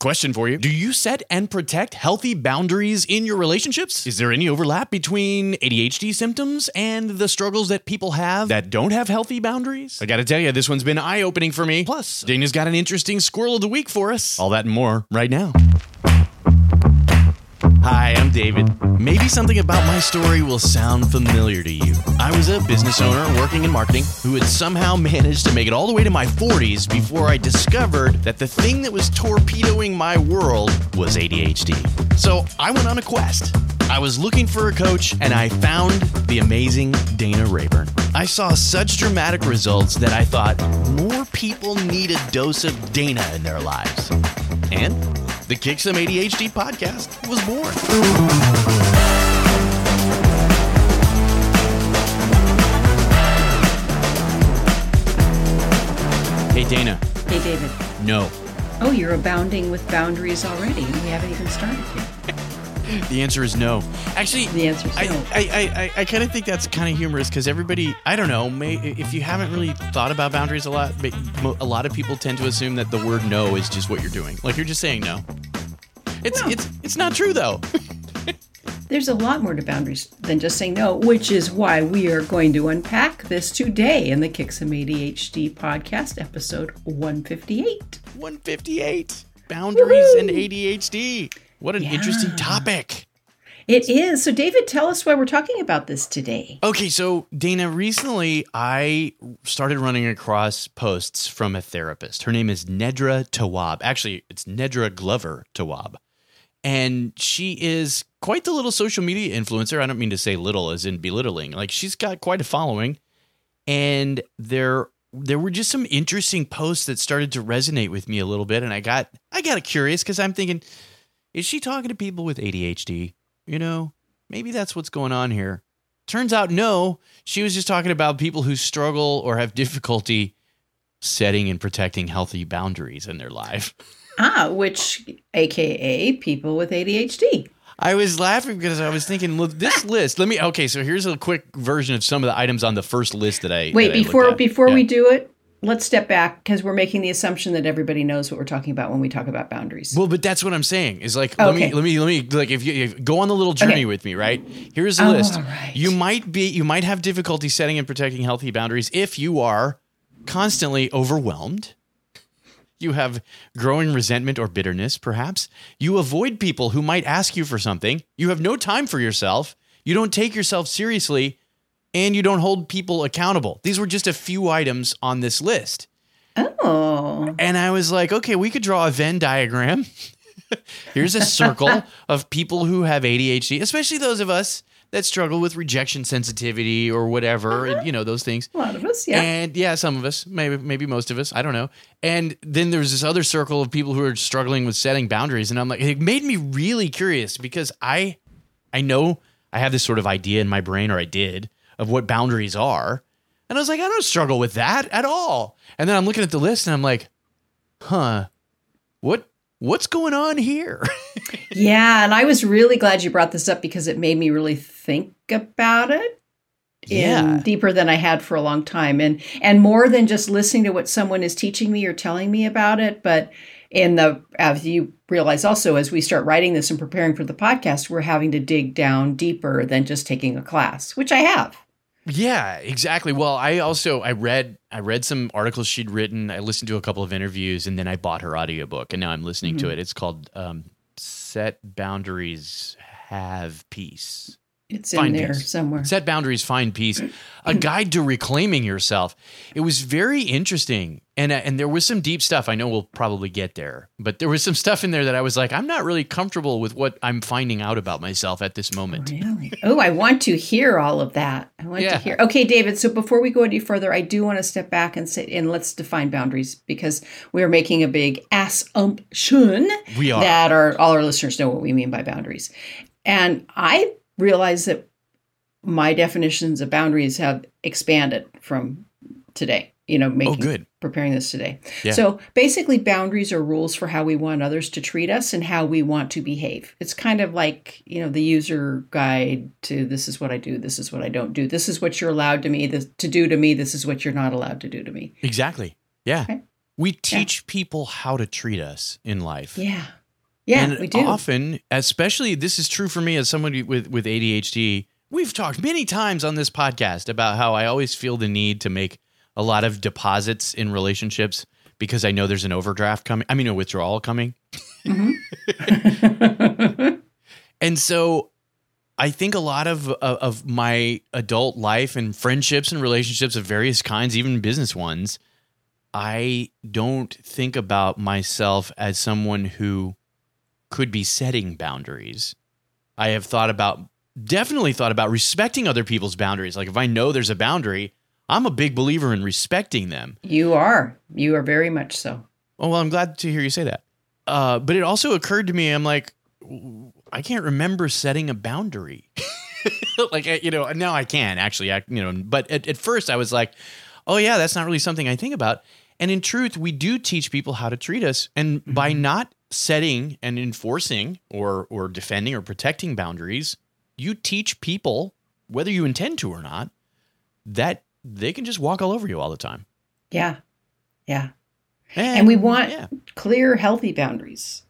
Question for you Do you set and protect healthy boundaries in your relationships? Is there any overlap between ADHD symptoms and the struggles that people have that don't have healthy boundaries? I gotta tell you, this one's been eye opening for me. Plus, Dana's got an interesting squirrel of the week for us. All that and more right now. Hi, I'm David. Maybe something about my story will sound familiar to you. I was a business owner working in marketing who had somehow managed to make it all the way to my 40s before I discovered that the thing that was torpedoing my world was ADHD. So I went on a quest. I was looking for a coach and I found the amazing Dana Rayburn. I saw such dramatic results that I thought more people need a dose of Dana in their lives. And the Kick Some ADHD podcast was born. Hey, Dana. Hey, David. No. Oh, you're abounding with boundaries already, and we haven't even started yet. The answer is no. Actually, The answer is I, no. I, I, I, I kind of think that's kind of humorous because everybody, I don't know, may, if you haven't really thought about boundaries a lot, but a lot of people tend to assume that the word no is just what you're doing. Like you're just saying no. It's No. it's it's not true though. There's a lot more to boundaries than just saying no, which is why we are going to unpack this today in the Kick Some ADHD podcast, episode 158. 158 boundaries and ADHD. What an Yeah. interesting topic. It is. So, David, tell us why we're talking about this today. Okay, so Dana, recently I started running across posts from a therapist. Her name is Nedra Tawwab. Actually, it's Nedra Glover Tawwab. And she is quite the little social media influencer. I don't mean to say little as in belittling. Like she's got quite a following. And there there were just some interesting posts that started to resonate with me a little bit and I got I got curious cuz I'm thinking is she talking to people with ADHD? You know, maybe that's what's going on here. Turns out, no, she was just talking about people who struggle or have difficulty setting and protecting healthy boundaries in their life. Ah, which, AKA people with ADHD. I was laughing because I was thinking, look, this list. Let me. Okay, so here's a quick version of some of the items on the first list that I Wait, that I before at. before Yeah. we do it, let's step back because we're making the assumption that everybody knows what we're talking about when we talk about boundaries. Well, but that's what I'm saying. Is like let me let me let me like if you if, go on the little journey Okay. with me, right? Here's a list. right. You might be you might have difficulty setting and protecting healthy boundaries if you are constantly overwhelmed. You have growing resentment or bitterness, perhaps. You avoid people who might ask you for something. You have no time for yourself. You don't take yourself seriously, and you don't hold people accountable. These were just a few items on this list. oh, And I was like, okay, we could draw a Venn diagram. Here's a circle of people who have ADHD, especially those of us that struggle with rejection sensitivity or whatever, and, uh-huh. you know, those things. a lot of us, yeah. And yeah, some of us, maybe maybe most of us, I don't know. And then there's this other circle of people who are struggling with setting boundaries and I'm like it made me really curious because I I know I have this sort of idea in my brain or I did of what boundaries are. And I was like, I don't struggle with that at all. And then I'm looking at the list and I'm like, "Huh. What what's going on here?" Yeah, and I was really glad you brought this up because it made me really think about it Yeah. in deeper than I had for a long time and and more than just listening to what someone is teaching me or telling me about it, but in the as you realize also as we start writing this and preparing for the podcast, we're having to dig down deeper than just taking a class, which I have. Yeah, exactly. Well, I also I read I read some articles she'd written. I listened to a couple of interviews and then I bought her audiobook and now I'm listening to it. It's called um, Set Boundaries Have Peace. It's in there peace. somewhere. Set boundaries, find peace. A guide to reclaiming yourself. It was very interesting, and uh, and there was some deep stuff. I know we'll probably get there, but there was some stuff in there that I was like, I'm not really comfortable with what I'm finding out about myself at this moment. Really? Oh, I want to hear all of that. I want Yeah. to hear. Okay, David. So before we go any further, I do want to step back and say, and let's define boundaries because we are making a big assumption We are. that our all our listeners know what we mean by boundaries, and I realize that my definitions of boundaries have expanded from today. You know, oh, making Oh, good. preparing this today. Yeah. So basically, boundaries are rules for how we want others to treat us and how we want to behave. It's kind of like, you know, the user guide to this is what I do, this is what I don't do, this is what you're allowed to me this, to do to me, this is what you're not allowed to do to me. Exactly. Yeah. Okay. We teach people how to treat us in life. Yeah. Yeah, and we do. often, especially this is true for me as somebody with with ADHD. We've talked many times on this podcast about how I always feel the need to make a lot of deposits in relationships because I know there's an overdraft coming. I mean, a withdrawal coming. Mhm. And so I think a lot of of of my adult life and friendships and relationships of various kinds, even business ones, I don't think about myself as someone who could be setting boundaries. I have thought about definitely thought about respecting other people's boundaries. Like if I know there's a boundary, I'm a big believer in respecting them. you are. You are very much so. Oh, well, I'm glad to hear you say that. Uh, but it also occurred to me, I'm like, I can't remember setting a boundary. like, you know, now I can actually, I, you know, but at, at first I was like, oh, yeah, that's not really something I think about. And in truth, we do teach people how to treat us. And by not setting and enforcing or, or defending or protecting boundaries, you teach people, whether you intend to or not, that they can just walk all over you all the time. Yeah. Yeah. And we want yeah. clear, healthy boundaries.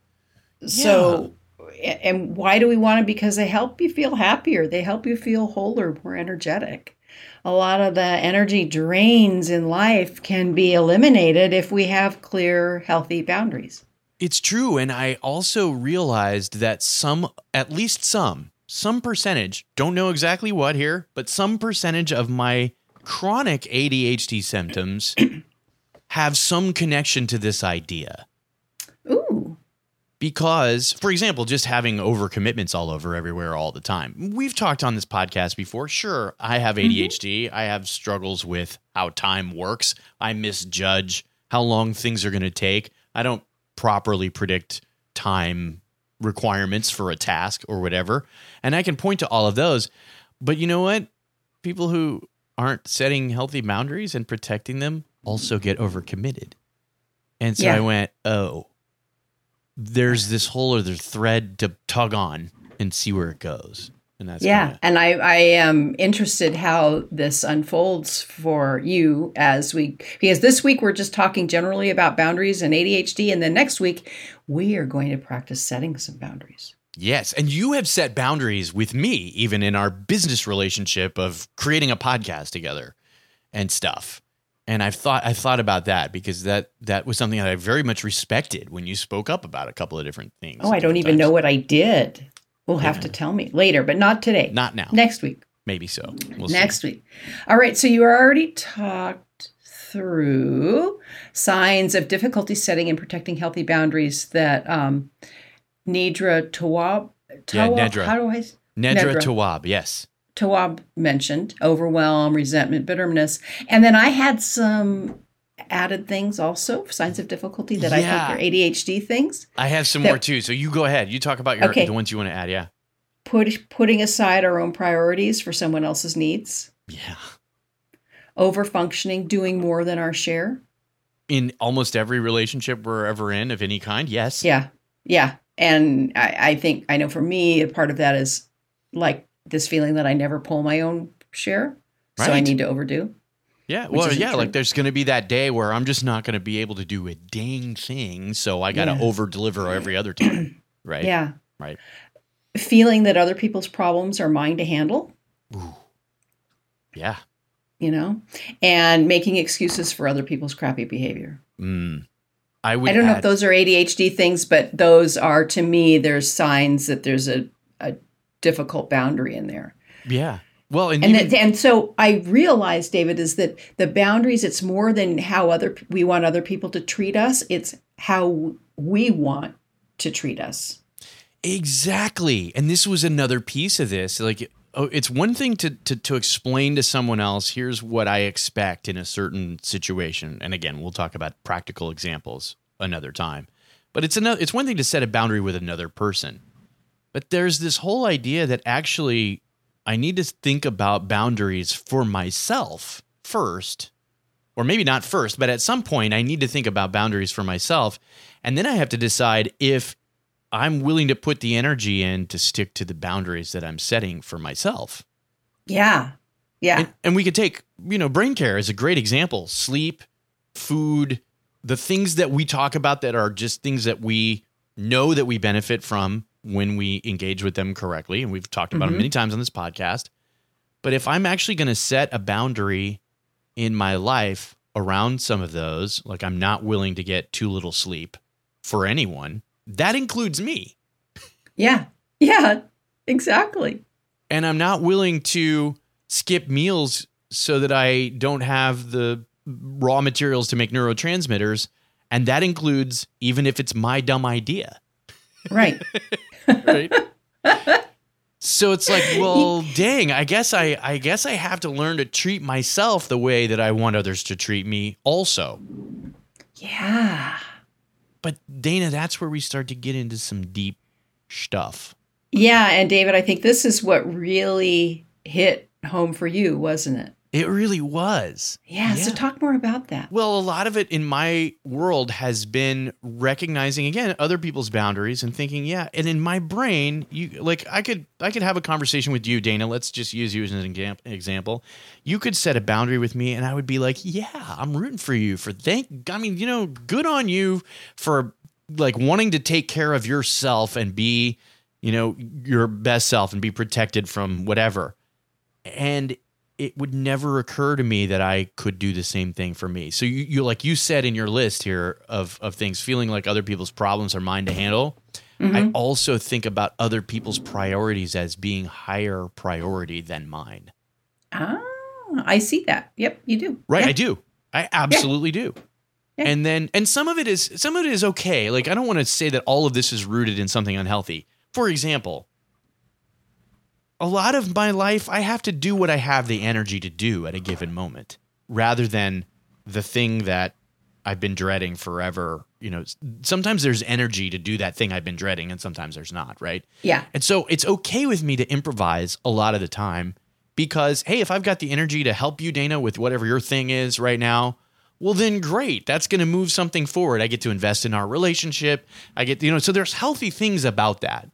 So, a- and why do we want them? Because they help you feel happier. They help you feel wholer, more energetic. A lot of the energy drains in life can be eliminated if we have clear, healthy boundaries. It's true. And I also realized that some, at least some, some percentage, don't know exactly what here, but some percentage of my chronic ADHD symptoms have some connection to this idea. Ooh. Because, for example, just having overcommitments all over everywhere all the time. We've talked on this podcast before. Sure, I have mm-hmm. ADHD. I have struggles with how time works. I misjudge how long things are going to take. I don't properly predict time requirements for a task or whatever. And I can point to all of those. But you know what? People who aren't setting healthy boundaries and protecting them also get overcommitted. And so Yeah. I went, oh, there's this whole other thread to tug on and see where it goes. And that's yeah, kinda- and I, I am interested how this unfolds for you as we because this week we're just talking generally about boundaries and ADHD, and then next week we are going to practice setting some boundaries. Yes, and you have set boundaries with me, even in our business relationship of creating a podcast together and stuff. And I've thought I thought about that because that that was something that I very much respected when you spoke up about a couple of different things. Oh, I don't even times. know what I did. We'll have Yeah. to tell me later, but not today. Not now. Next week. Maybe so. We'll see. Next week. All right. So you already talked through signs of difficulty setting and protecting healthy boundaries that um, Nidra Tawwab. Yeah, Tawwab- Nedra. How do I? Nedra Nedra. Tawwab, yes. Tawwab mentioned overwhelm, resentment, bitterness, and then I had some added things also signs of difficulty that Yeah. I think are ADHD things. I have some That- more too. So you go ahead. You talk about your Okay. the ones you want to add. Yeah. Put putting aside our own priorities for someone else's needs. Yeah. Over functioning, doing more than our share. In almost every relationship we're ever in of any kind, yes. Yeah. Yeah. And I, I think, I know for me, a part of that is like this feeling that I never pull my own share. So I need to overdo. Yeah. Which Well, yeah, true. like there's going to be that day where I'm just not going to be able to do a dang thing. So I got to Yeah. over deliver every other time. Right. Yeah. Right. Feeling that other people's problems are mine to handle, Ooh. Yeah. you know, and making excuses for other people's crappy behavior. Mm. I would I don't know if those are ADHD things, but those are to me, there's signs that there's a, a difficult boundary in there. Yeah. Well, and, And even- that, and so I realized, David, is that the boundaries. It's more than how other we want other people to treat us. It's how we want to treat us. Exactly. And this was another piece of this. Like, oh, it's one thing to, to to explain to someone else, here's what I expect in a certain situation. And again, we'll talk about practical examples another time. But it's another it's one thing to set a boundary with another person. But there's this whole idea that actually I need to think about boundaries for myself first. Or maybe not first, but at some point I need to think about boundaries for myself. And then I have to decide if I'm willing to put the energy in to stick to the boundaries that I'm setting for myself. Yeah, yeah, And, and we could take, you know, brain care is a great example. Sleep, food, the things that we talk about that are just things that we know that we benefit from when we engage with them correctly. And we've talked about mm-hmm. them many times on this podcast. But if I'm actually going to set a boundary in my life around some of those, like I'm not willing to get too little sleep for anyone, that includes me. Yeah. Yeah, exactly. And I'm not willing to skip meals so that I don't have the raw materials to make neurotransmitters. And that includes even if it's my dumb idea. Right. right. So it's like, well, dang, I guess I I guess I have to learn to treat myself the way that I want others to treat me also. Yeah. But Dana, that's where we start to get into some deep stuff. Yeah, and David, I think this is what really hit home for you, wasn't it? It really was. Yeah, yeah, So talk more about that. Well, a lot of it in my world has been recognizing again other people's boundaries and thinking, yeah. And in my brain, you like I could I could have a conversation with you, Dana. Let's just use you as an example. You could set a boundary with me, and I would be like, yeah, I'm rooting for you. For thank, I mean, you know, good on you for like wanting to take care of yourself and be, you know, your best self and be protected from whatever. And it would never occur to me that I could do the same thing for me. So you, you like you said in your list here of of things, feeling like other people's problems are mine to handle. Mm-hmm. I also think about other people's priorities as being higher priority than mine. Ah, I see that. Yep, you do. Right, yeah. I do. I absolutely yeah. do. Yeah. And then and some of it is some of it is okay. Like I don't want to say that all of this is rooted in something unhealthy. For example, a lot of my life, I have to do what I have the energy to do at a given moment rather than the thing that I've been dreading forever. You know, sometimes there's energy to do that thing I've been dreading, and sometimes there's not, right? Yeah. And so it's okay with me to improvise a lot of the time because, hey, if I've got the energy to help you, Dana, with whatever your thing is right now, well, then great. That's going to move something forward. I get to invest in our relationship. I get, you know, so there's healthy things about that.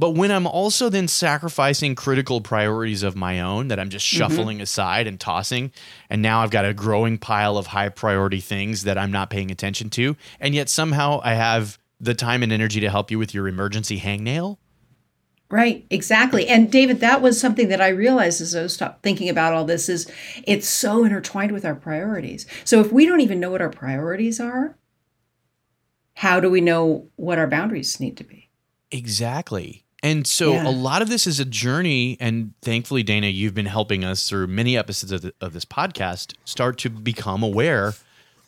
But when I'm also then sacrificing critical priorities of my own that I'm just mm-hmm. shuffling mm-hmm. aside and tossing, and now I've got a growing pile of high priority things that I'm not paying attention to, and yet somehow I have the time and energy to help you with your emergency hangnail. Right, exactly. And David, that was something that I realized as I was thinking about all this is it's so intertwined with our priorities. So if we don't even know what our priorities are, how do we know what our boundaries need to be? Exactly. And so yeah. a lot of this is a journey. And thankfully, Dana, you've been helping us through many episodes of, the, of this podcast start to become aware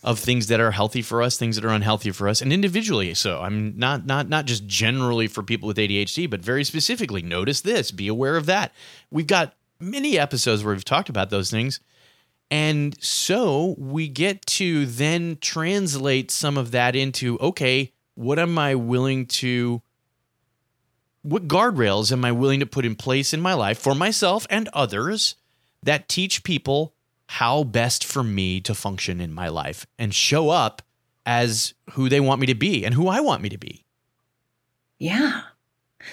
of things that are healthy for us, things that are unhealthy for us, and individually. So I'm not not not just generally for people with ADHD, but very specifically. Notice this, be aware of that. We've got many episodes where we've talked about those things. And so we get to then translate some of that into okay, what am I willing to what guardrails am I willing to put in place in my life for myself and others that teach people how best for me to function in my life and show up as who they want me to be and who I want me to be? Yeah.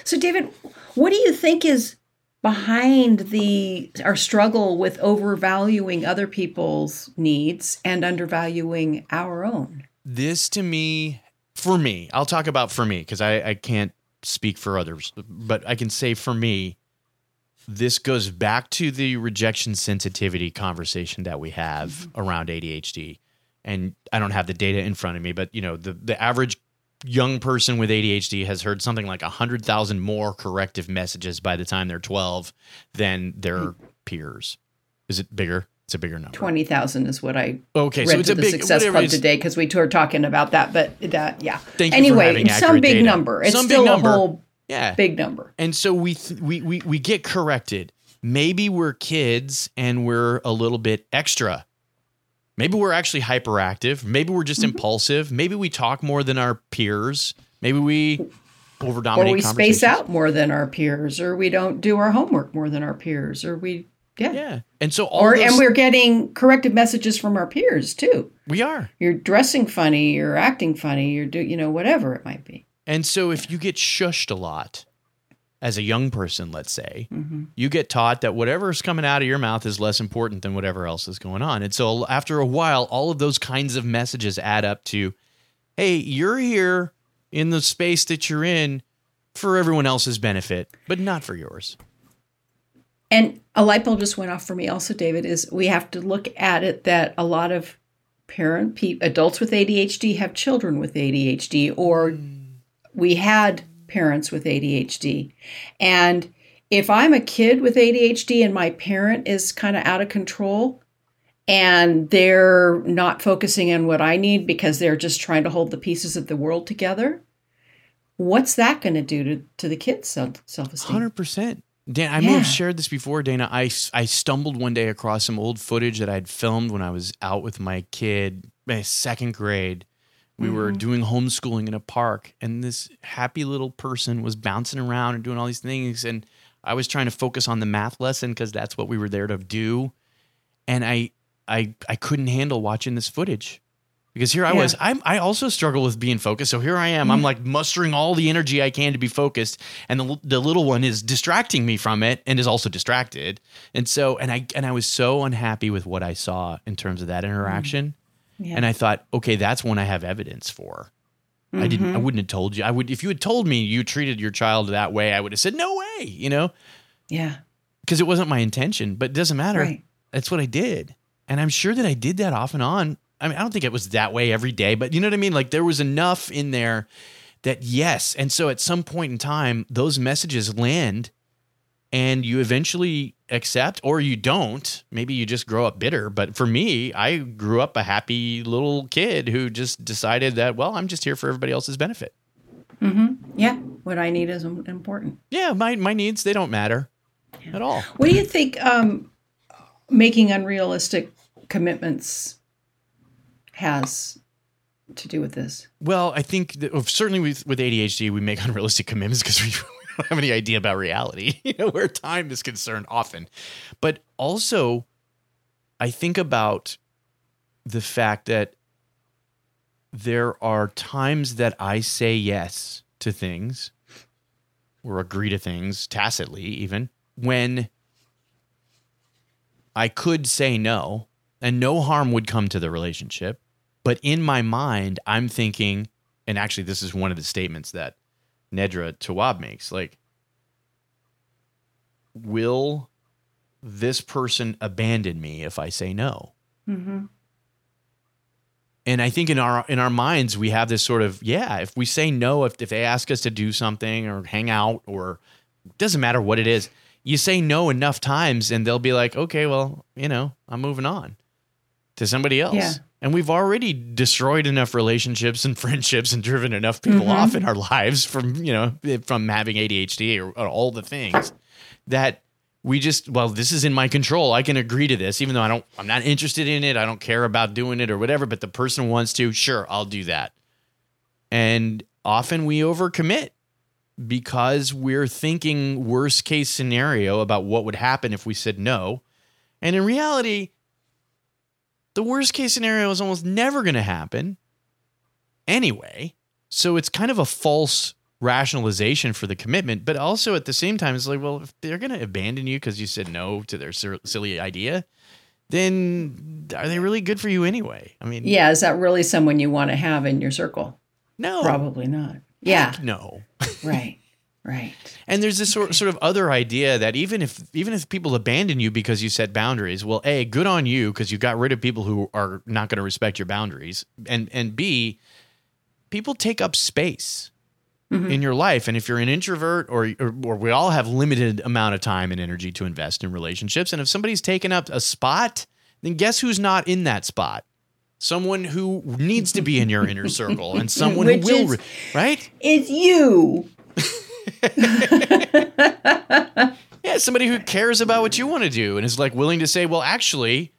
So David, what do you think is behind the our struggle with overvaluing other people's needs and undervaluing our own? This to me for me, I'll talk about for me because I, I can't speak for others, but I can say for me, this goes back to the rejection sensitivity conversation that we have mm-hmm. around ADHD. And I don't have the data in front of me, but you know, the, the average young person with ADHD has heard something like 100,000 more corrective messages by the time they're 12 than their mm-hmm. peers. Is it bigger? It's a bigger number. Twenty thousand is what I okay. Read so it's to a the big Success Club today because we were talking about that. But that, yeah. Thank anyway, some big data. number. It's some still number. a whole yeah. big number. And so we th- we we we get corrected. Maybe we're kids and we're a little bit extra. Maybe we're actually hyperactive. Maybe we're just mm-hmm. impulsive. Maybe we talk more than our peers. Maybe we over dominate. Or we space out more than our peers, or we don't do our homework more than our peers, or we yeah. Yeah. And so all or those, and we're getting corrective messages from our peers too. We are. You're dressing funny, you're acting funny, you're do you know whatever it might be. And so if you get shushed a lot, as a young person, let's say, Mm-hmm. you get taught that whatever's coming out of your mouth is less important than whatever else is going on. And so after a while, all of those kinds of messages add up to, hey, you're here in the space that you're in for everyone else's benefit, but not for yours. And a light bulb just went off for me also, David, is we have to look at it that a lot of parent pe- adults with ADHD have children with ADHD or we had parents with ADHD. And if I'm a kid with ADHD and my parent is kind of out of control and they're not focusing on what I need because they're just trying to hold the pieces of the world together, what's that going to do to, to the kids' self esteem? Hundred percent. Dan, I may have shared this before, Dana. I, I stumbled one day across some old footage that I'd filmed when I was out with my kid, my second grade. We were mm-hmm. doing homeschooling in a park, and this happy little person was bouncing around and doing all these things. And I was trying to focus on the math lesson because that's what we were there to do. And I, I, I couldn't handle watching this footage because here I Yeah. was. I'm, I also struggle with being focused. So here I am. I'm mm. like mustering all the energy I can to be focused, and the the little one is distracting me from it, and is also distracted. And so, and I and I was so unhappy with what I saw in terms of that mm. interaction. Yeah. And I thought, okay, that's one I have evidence for. I didn't. I mm-hmm. wouldn't have told you. I would if you had told me you treated your child that way. I would have said no way. You know, yeah. because it wasn't my intention. But it doesn't matter. Right. That's what I did, and I'm sure that I did that off and on. I mean, I don't think it was that way every day, but you know what I mean. Like there was enough in there that yes, and so at some point in time, those messages land, and you eventually accept, or you don't. Maybe you just grow up bitter. But for me, I grew up a happy little kid who just decided that well, I'm just here for everybody else's benefit. Yeah. What I need is im- important. Yeah, my my needs they don't matter at all. What do you think um, making unrealistic commitments has to do with this? Well, I think certainly with, with ADHD, we make unrealistic commitments because we, we don't have any idea about reality, you know, where time is concerned often. But also, I think about the fact that there are times that I say yes to things or agree to things tacitly, even when I could say no and no harm would come to the relationship. But in my mind, I'm thinking, and actually, this is one of the statements that Nedra Tawwab makes like, will this person abandon me if I say no? Mm-hmm. and I think in our in our minds we have this sort of yeah if we say no if, if they ask us to do something or hang out or doesn't matter what it is you say no enough times and they'll be like okay well you know I'm moving on to somebody else Yeah. And we've already destroyed enough relationships and friendships and driven enough people Mhm. off in our lives from you know from having ADHD or, or all the things that we just well this is in my control. I can agree to this even though i don't i'm not interested in it. I don't care about doing it or whatever but the person wants to sure i'll do that. And often we overcommit because we're thinking worst case scenario about what would happen if we said no. And in reality the worst case scenario is almost never going to happen anyway so it's kind of a false rationalization for the commitment, but also at the same time, it's like, well, if they're going to abandon you because you said no to their sil- silly idea, then are they really good for you anyway? I mean, Yeah. Is that really someone you want to have in your circle? no, Probably not. Yeah. no. right. Right. And there's this sort sort of other idea that even if even if people abandon you because you set boundaries, well, a good on you because you got rid of people who are not going to respect your boundaries, and and b people take up space mm-hmm. in your life, and if you're an introvert or, or or we all have limited amount of time and energy to invest in relationships, and if somebody's taken up a spot, then guess who's not in that spot? Someone who needs to be in your inner circle, and someone who will, is- right? It's you. Yeah, somebody who cares about what you want to do and is like willing to say, well, actually,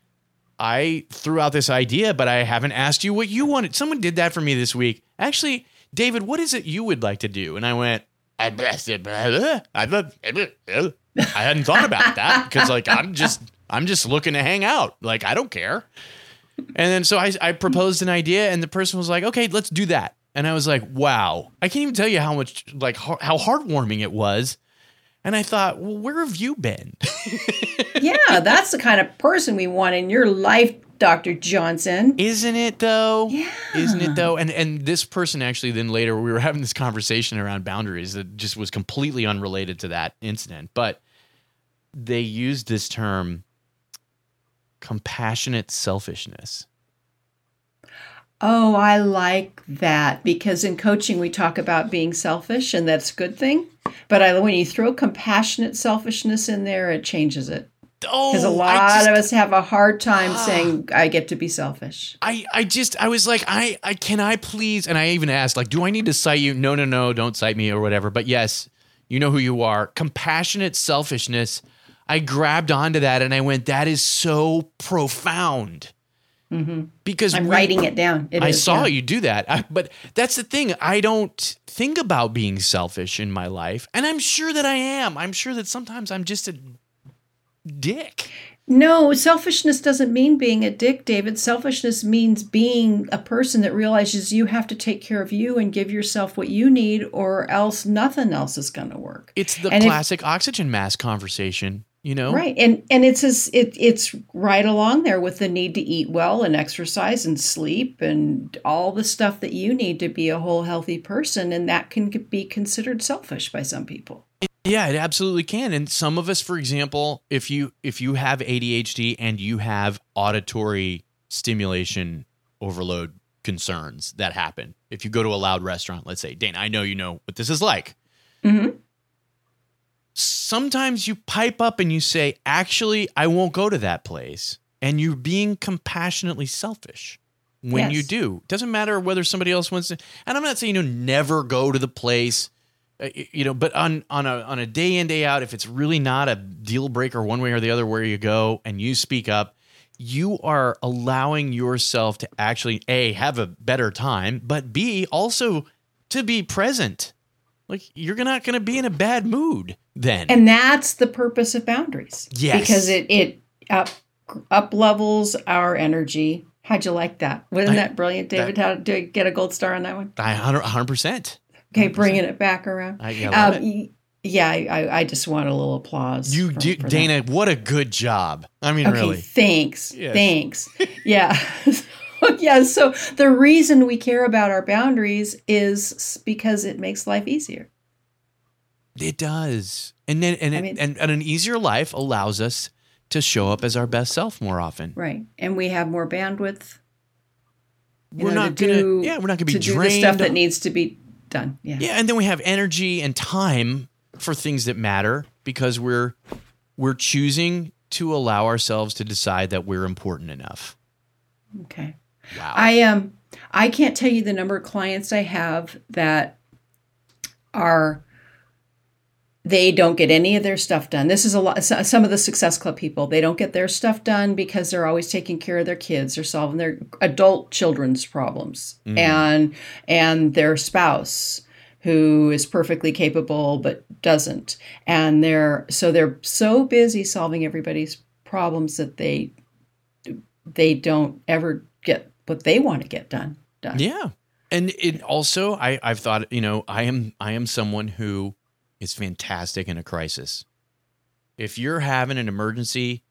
I threw out this idea, but I haven't asked you what you wanted. Someone did that for me this week. Actually, David, what is it you would like to do? And I went, I hadn't thought about that because like I'm just I'm just looking to hang out. Like I don't care. And then so I, I proposed an idea and the person was like, okay, let's do that. And I was like, wow, I can't even tell you how much like how how heartwarming it was And I thought, well, where have you been? yeah, that's the kind of person we want in your life, Dr. Johnson. Isn't it though? Yeah. Isn't it though? And and this person actually then later we were having this conversation around boundaries that just was completely unrelated to that incident, but they used this term compassionate selfishness. Oh, I like that because in coaching we talk about being selfish and that's a good thing. But I, when you throw compassionate selfishness in there, it changes it. Oh, Because a I lot just- of us have a hard time Ah. saying, I get to be selfish. I, I just I was like I, I can I please and I even asked like do I need to cite you no no no don't cite me or whatever but yes you know who you are compassionate selfishness I grabbed onto that and I went that is so profound Mm-hmm. because I'm we- writing it down. It I is, saw yeah. you do that I, but that's the thing I don't think about being selfish in my life and I'm sure that I am I'm sure that sometimes I'm just a dick No, selfishness doesn't mean being a dick, David. Selfishness means being a person that realizes you have to take care of you and give yourself what you need, or else nothing else is going to work. it's the And if- classic oxygen mask conversation you know Right, and and it's as it it's right along there with the need to eat well and exercise and sleep and all the stuff that you need to be a whole healthy person, and that can be considered selfish by some people. Yeah, it absolutely can. And some of us, for example, if you if you have ADHD and you have auditory stimulation overload concerns that happen, if you go to a loud restaurant, let's say, Dana, I know you know what this is like. Mhm. Sometimes you pipe up and you say, "Actually, I won't go to that place," and you're being compassionately selfish when you Yes. do. Doesn't matter whether somebody else wants to. And I'm not saying you know never go to the place uh, you know but on on a on a day in day out if it's really not a deal breaker one way or the other where you go and you speak up you are allowing yourself to actually a have a better time but b also to be present like you're not going to be in a bad mood then And that's the purpose of boundaries. Yes. Because it it up up levels our energy. How'd you like that? Wasn't I- that brilliant, David? How did you get a gold star on that one? I 100 100% Okay, bringing it back around. I, yeah, Um, it. yeah, I, I- just want a little applause. you for- do, for that. Dana what a good job i mean Okay, really thanks. Yes. Thanks. Yeah. yeah. So the reason we care about our boundaries is because it makes life easier. It does. And then and, I mean- and, and an easier life allows us to show up as our best self more often. Right. And we have more bandwidth. We're know, not to gonna do- yeah, we're not gonna be to do drained. the stuff that needs to be done. Yeah. yeah, and then we have energy and time for things that matter because we're we're choosing to allow ourselves to decide that we're important enough. Okay. Wow. I um I can't tell you the number of clients I have that are they don't get any of their stuff done. This is a lot some of the success club people. They don't get their stuff done because they're always taking care of their kids or solving their adult children's problems and and their spouse who is perfectly capable but doesn't. And they're so they're so busy solving everybody's problems that they they don't ever get what they want to get done done. Yeah. And it also I, I've thought, you know, I am I am someone who is fantastic in a crisis. If you're having an emergency,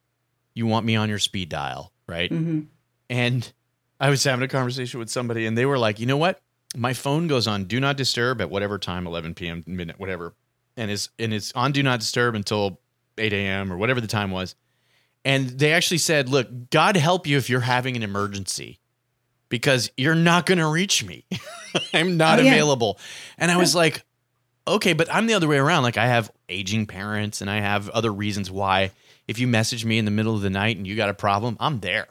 you want me on your speed dial, right? hmm And I was having a conversation with somebody and they were like, you know what? My phone goes on do not disturb at whatever time, 11 p.m., midnight, whatever. And it's and it's on do not disturb until 8 a.m. or whatever the time was. And they actually said, look, God help you if you're having an emergency because you're not going to reach me. I'm not Oh, yeah. available. And I was like, okay, but I'm the other way around. Like I have aging parents and I have other reasons why if you message me in the middle of the night and you got a problem, I'm there.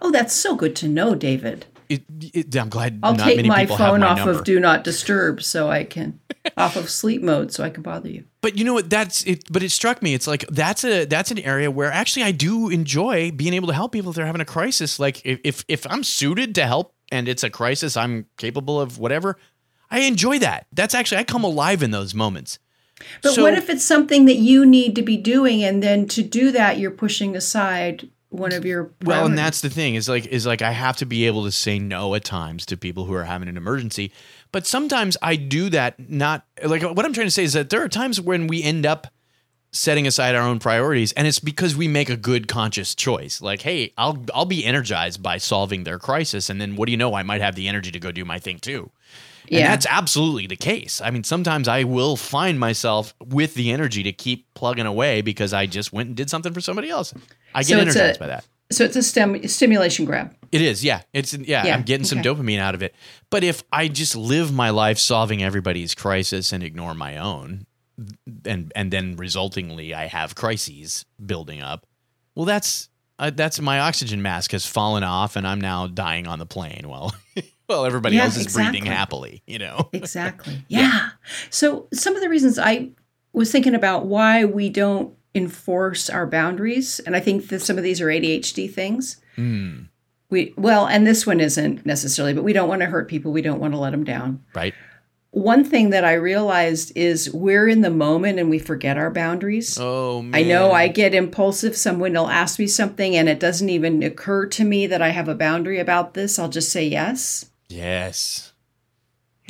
Oh, that's so good to know, David. It, it, I'm glad I'll not take many my people phone my off number. of do not disturb so I can off of sleep mode so I can bother you. but you know what? That's it. But it struck me. It's like that's a that's an area where actually I do enjoy being able to help people if they're having a crisis. Like if if, if I'm suited to help and it's a crisis, I'm capable of whatever. I enjoy that. That's actually I come alive in those moments. But So- what if it's something that you need to be doing and then to do that you're pushing aside one of your Well, and that's the thing is like is like I have to be able to say no at times to people who are having an emergency. But sometimes I do that not like what I'm trying to say is that there are times when we end up setting aside our own priorities and it's because we make a good conscious choice. Like hey i'll i'll be energized by solving their crisis and then what do you know? I might have the energy to go do my thing too and Yeah. that's absolutely the case i mean sometimes i will find myself with the energy to keep plugging away because i just went and did something for somebody else i get So energized a- by that So it's a stem stimulation grab. it is, yeah. It's yeah, Yeah, I'm getting some okay. dopamine out of it. But if I just live my life solving everybody's crisis and ignore my own, and and then resultingly I have crises building up, well, that's uh, that's my oxygen mask has fallen off, and I'm now dying on the plane while while everybody Yeah, else is breathing happily. You know, Exactly. Yeah. So some of the reasons I was thinking about why we don't enforce our boundaries, and I think that some of these are ADHD things. Hmm, We well, and this one isn't necessarily, but we don't want to hurt people. We don't want to let them down. right? One thing that I realized is we're in the moment and we forget our boundaries. Oh man, I know I get impulsive. Someone will ask me something and it doesn't even occur to me that I have a boundary about this. I'll just say yes. Yes.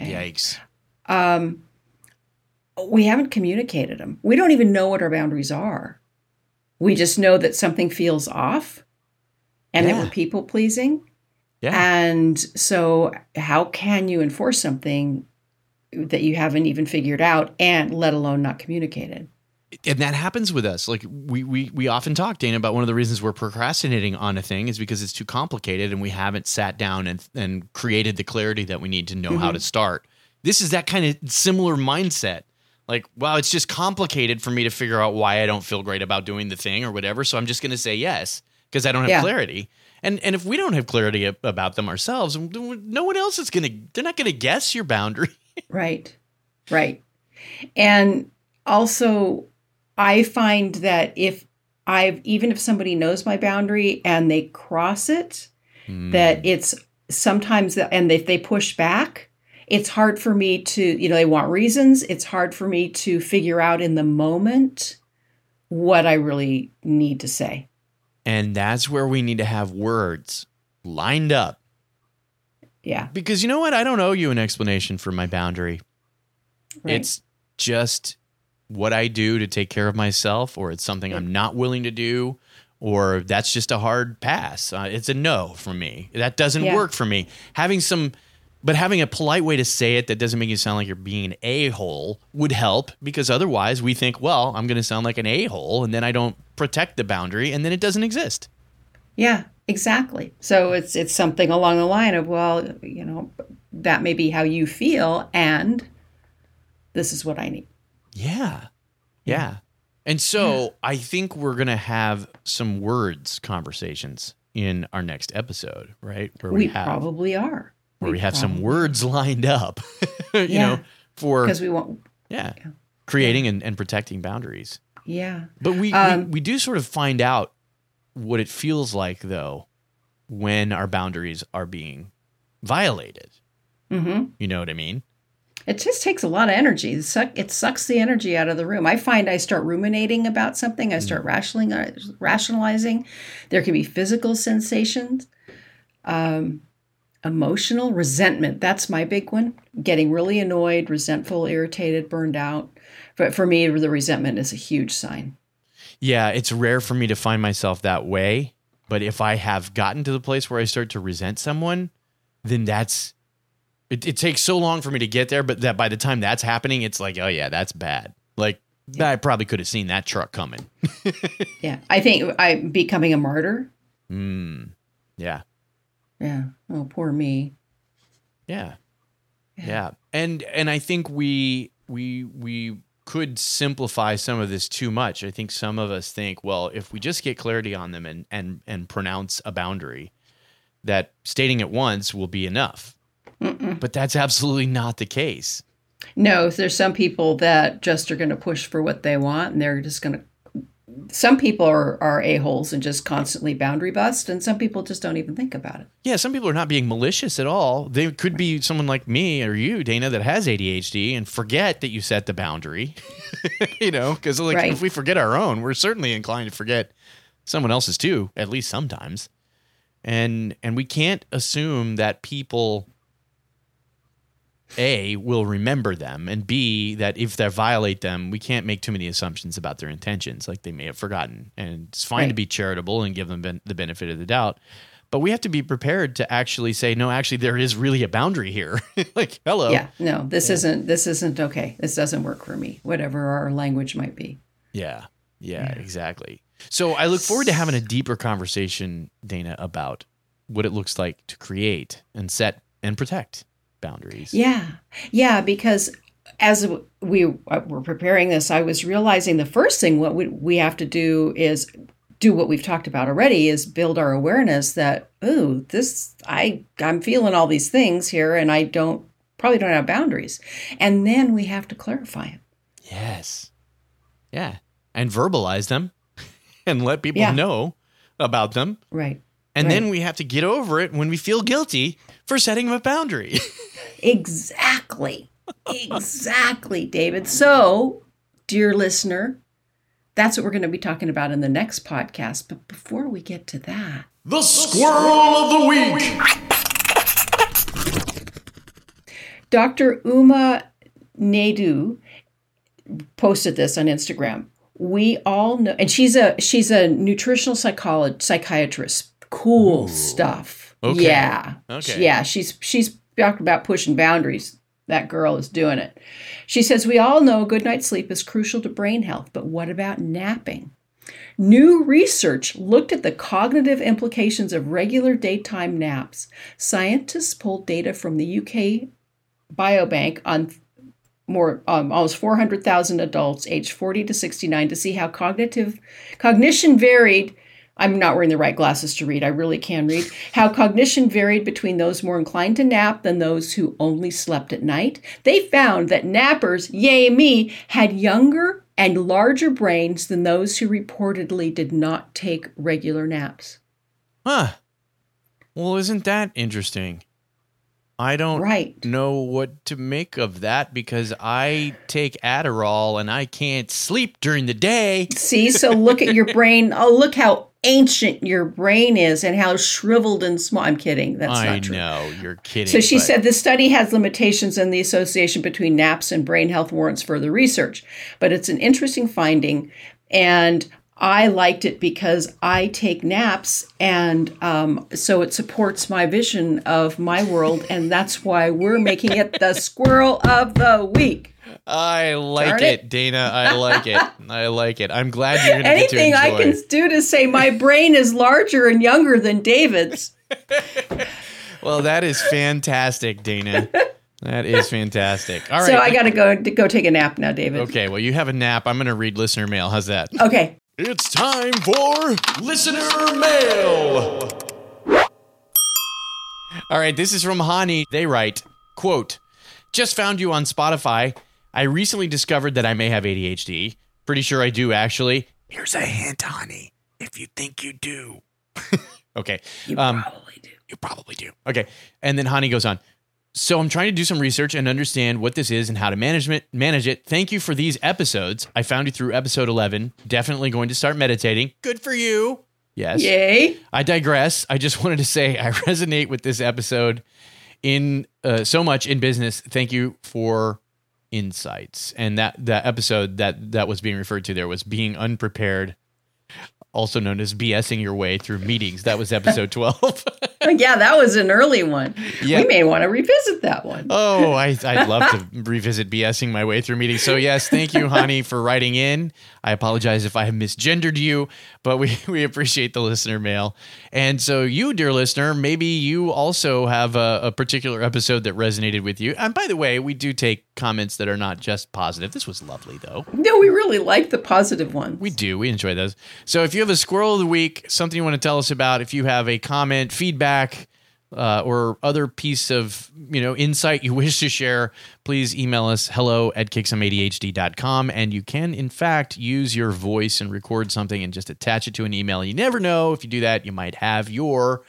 Okay. Yikes. Um, we haven't communicated them. We don't even know what our boundaries are. We just know that something feels off and that Yeah. we're people pleasing. Yeah. And so, how can you enforce something that you haven't even figured out and let alone not communicated? And that happens with us. Like we we we often talk, Dana, about one of the reasons we're procrastinating on a thing is because it's too complicated and we haven't sat down and and created the clarity that we need to know how to mm-hmm. start. This is that kind of similar mindset. Like, wow, it's just complicated for me to figure out why I don't feel great about doing the thing or whatever. So I'm just going to say yes because I don't have Yeah. clarity. And and if we don't have clarity about them ourselves, no one else is going to. They're not going to guess your boundary. Right. Right. And also I find that if I've even if somebody knows my boundary and they cross it, hmm. that it's sometimes that and if they push back, it's hard for me to, you know, they want reasons. It's hard for me to figure out in the moment what I really need to say. And that's where we need to have words lined up Yeah. Because you know what? I don't owe you an explanation for my boundary. Right. It's just what I do to take care of myself, or it's something I'm not willing to do, or that's just a hard pass. Uh, it's a no from me. That doesn't Yeah. work for me. Having some, but having a polite way to say it that doesn't make you sound like you're being an a hole would help because otherwise we think, well, I'm going to sound like an a hole, and then I don't protect the boundary, and then it doesn't exist. Yeah, exactly. So it's it's something along the line of, well, you know, that may be how you feel and this is what I need. Yeah. Yeah. And so I think we're going to have some words conversations in our next episode, right? Where We, we, have probably are. where we have some words lined up, you Yeah. know, for because we want yeah, creating and, and protecting boundaries. yeah. But we, Um, we we do sort of find out what it feels like though when our boundaries are being violated. Mhm. You know what I mean? It just takes a lot of energy. It, suck, it sucks the energy out of the room. I find I start ruminating about something. I start rationaling, uh, rationalizing. There can be physical sensations, um, emotional resentment. That's my big one. Getting really annoyed, resentful, irritated, burned out. But for me, the resentment is a huge sign. Yeah, it's rare for me to find myself that way. But if I have gotten to the place where I start to resent someone, then that's it, it takes so long for me to get there. But that by the time that's happening, it's like, oh yeah, that's bad. Like I probably could have seen that truck coming. Yeah, I think I'm becoming a martyr. Mm, yeah, Yeah. Oh, poor me. yeah, yeah. And and I think we we we could simplify some of this too much. I think some of us think, well, if we just get clarity on them and and and pronounce a boundary, that stating it once will be enough. But that's absolutely not the case. No, there's some people that just are going to push for what they want, and they're just going to. Some people are are a holes and just constantly boundary bust, and some people just don't even think about it. Yeah, some people are not being malicious at all. They could be someone like me or you, Dana, that has ADHD and forget that you set the boundary. you know, because like Right. if we forget our own, we're certainly inclined to forget someone else's too, at least sometimes. And and we can't assume that people A, will remember them, and B, that if they violate them, we can't make too many assumptions about their intentions, like they may have forgotten. And it's fine to be charitable and give them ben- the benefit of the doubt. But we have to be prepared to actually say, no, actually, there is really a boundary here. like, hello. Yeah, no, this isn't this isn't okay. This doesn't work for me. Whatever our language might be. Yeah. Yeah, exactly. So I look forward to having a deeper conversation, Dana, about what it looks like to create and set and protect boundaries. Yeah, yeah, because as we were preparing this, I was realizing the first thing what we, we have to do is do what we've talked about already is build our awareness that oh this I I'm feeling all these things here and I don't probably don't have boundaries, and then we have to clarify it. Yes. Yeah. And verbalize them and let people Yeah. know about them. Right. And Right. then we have to get over it when we feel guilty for setting a boundary. Exactly. Exactly, David. So, dear listener, that's what we're going to be talking about in the next podcast. But before we get to that, The Squirrel of the Week. Dr. Uma Naidoo posted this on Instagram. We all know, and she's a she's a nutritional psychologist, psychiatrist. Cool stuff. Okay. Yeah. Okay. Yeah. She's she's talking about pushing boundaries. That girl is doing it. She says we all know a good night's sleep is crucial to brain health, but what about napping? New research looked at the cognitive implications of regular daytime naps. Scientists pulled data from the UK Biobank on more um, almost 400,000 adults aged 40 to 69 to see how cognitive cognition varied. I'm not wearing the right glasses to read. I really can read. How cognition varied between those more inclined to nap than those who only slept at night. They found that nappers, yay me, had younger and larger brains than those who reportedly did not take regular naps. huh. Well, isn't that interesting? I don't Right. know what to make of that because I take Adderall and I can't sleep during the day. See, so look at your brain. Oh, look how ancient your brain is and how shriveled and small. I'm kidding. That's I not true. know you're kidding. So she but- said the study has limitations and the association between naps and brain health warrants further research. But it's an interesting finding. And I liked it because I take naps. And um, so it supports my vision of my world. And that's why we're making it the squirrel of the week. I like it, it. Dana. I like it. I like it. I'm glad you're going to to Anything I can do to say my brain is larger and younger than David's. Well, that is fantastic, Dana. That is fantastic. All right. So I got to go to go take a nap now, David. Okay, well, you have a nap. I'm going to read listener mail. How's that? Okay. It's time for Listener Mail. All right, this is from Hani. They write, quote, just found you on Spotify. I recently discovered that I may have ADHD. Pretty sure I do, actually. Here's a hint, honey. if you think you do. okay. You Um, probably do. You probably do. Okay. And then Hani goes on. So I'm trying to do some research and understand what this is and how to manage it. Manage it. Thank you for these episodes. I found you through episode 11. Definitely going to start meditating. Good for you. Yes. Yay. I digress. I just wanted to say I resonate with this episode in uh, so much in business. Thank you for insights. And that that episode that that was being referred to there was being unprepared, also known as BSing your way through meetings. That was episode 12. Yeah, that was an early one. Yeah. We may want to revisit that one. Oh, I, I'd love to revisit BSing my way through meetings. So, yes, thank you, honey, for writing in. I apologize if I have misgendered you, but we, we appreciate the listener mail. And so, you, dear listener, maybe you also have a, a particular episode that resonated with you. And by the way, we do take comments that are not just positive. This was lovely, though. No, we really like the positive ones. We do. We enjoy those. So if you have a squirrel of the week, something you want to tell us about, if you have a comment, feedback, uh, or other piece of you know insight you wish to share, please email us hello at kicksomeadhd.com. And you can, in fact, use your voice and record something and just attach it to an email. You never know if you do that, you might have your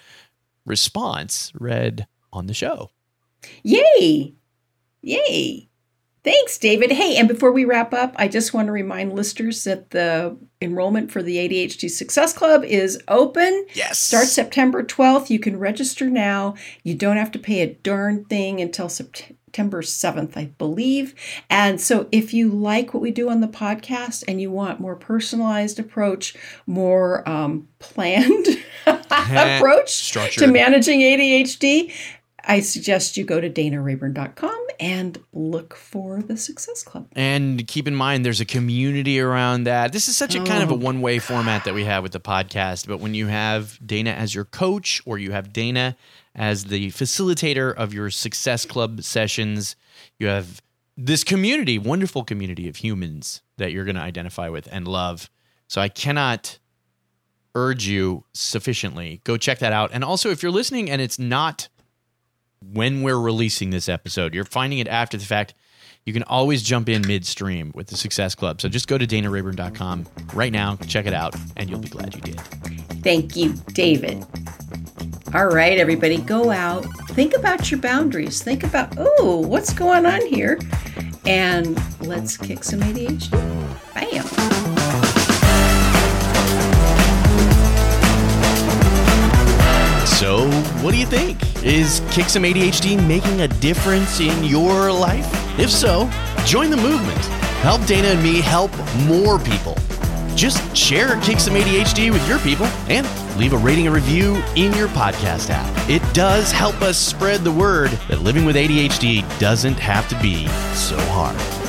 response read on the show. Yay. Yay. Thanks, David. Hey, and before we wrap up, I just want to remind listeners that the enrollment for the ADHD Success Club is open. Yes. Starts September 12th. You can register now. You don't have to pay a darn thing until September 7th, I believe. And so if you like what we do on the podcast and you want more personalized approach, more um, planned approach Structured. to managing ADHD, I suggest you go to danarayburn.com and look for the Success Club. And keep in mind, there's a community around that. This is such a kind of a oh. one way format that we have with the podcast. But when you have Dana as your coach or you have Dana as the facilitator of your Success Club sessions, you have this community, wonderful community of humans that you're going to identify with and love. So I cannot urge you sufficiently. Go check that out. And also, if you're listening and it's not when we're releasing this episode, you're finding it after the fact, you can always jump in midstream with the Success Club. So just go to danarayburn.com right now, check it out, and you'll be glad you did. Thank you, David. All right, everybody, go out. Think about your boundaries. Think about, oh, what's going on here? And let's kick some ADHD. Bam. So, what do you think? Is Kick Some ADHD making a difference in your life? If so, join the movement. Help Dana and me help more people. Just share Kick Some ADHD with your people and leave a rating and review in your podcast app. It does help us spread the word that living with ADHD doesn't have to be so hard.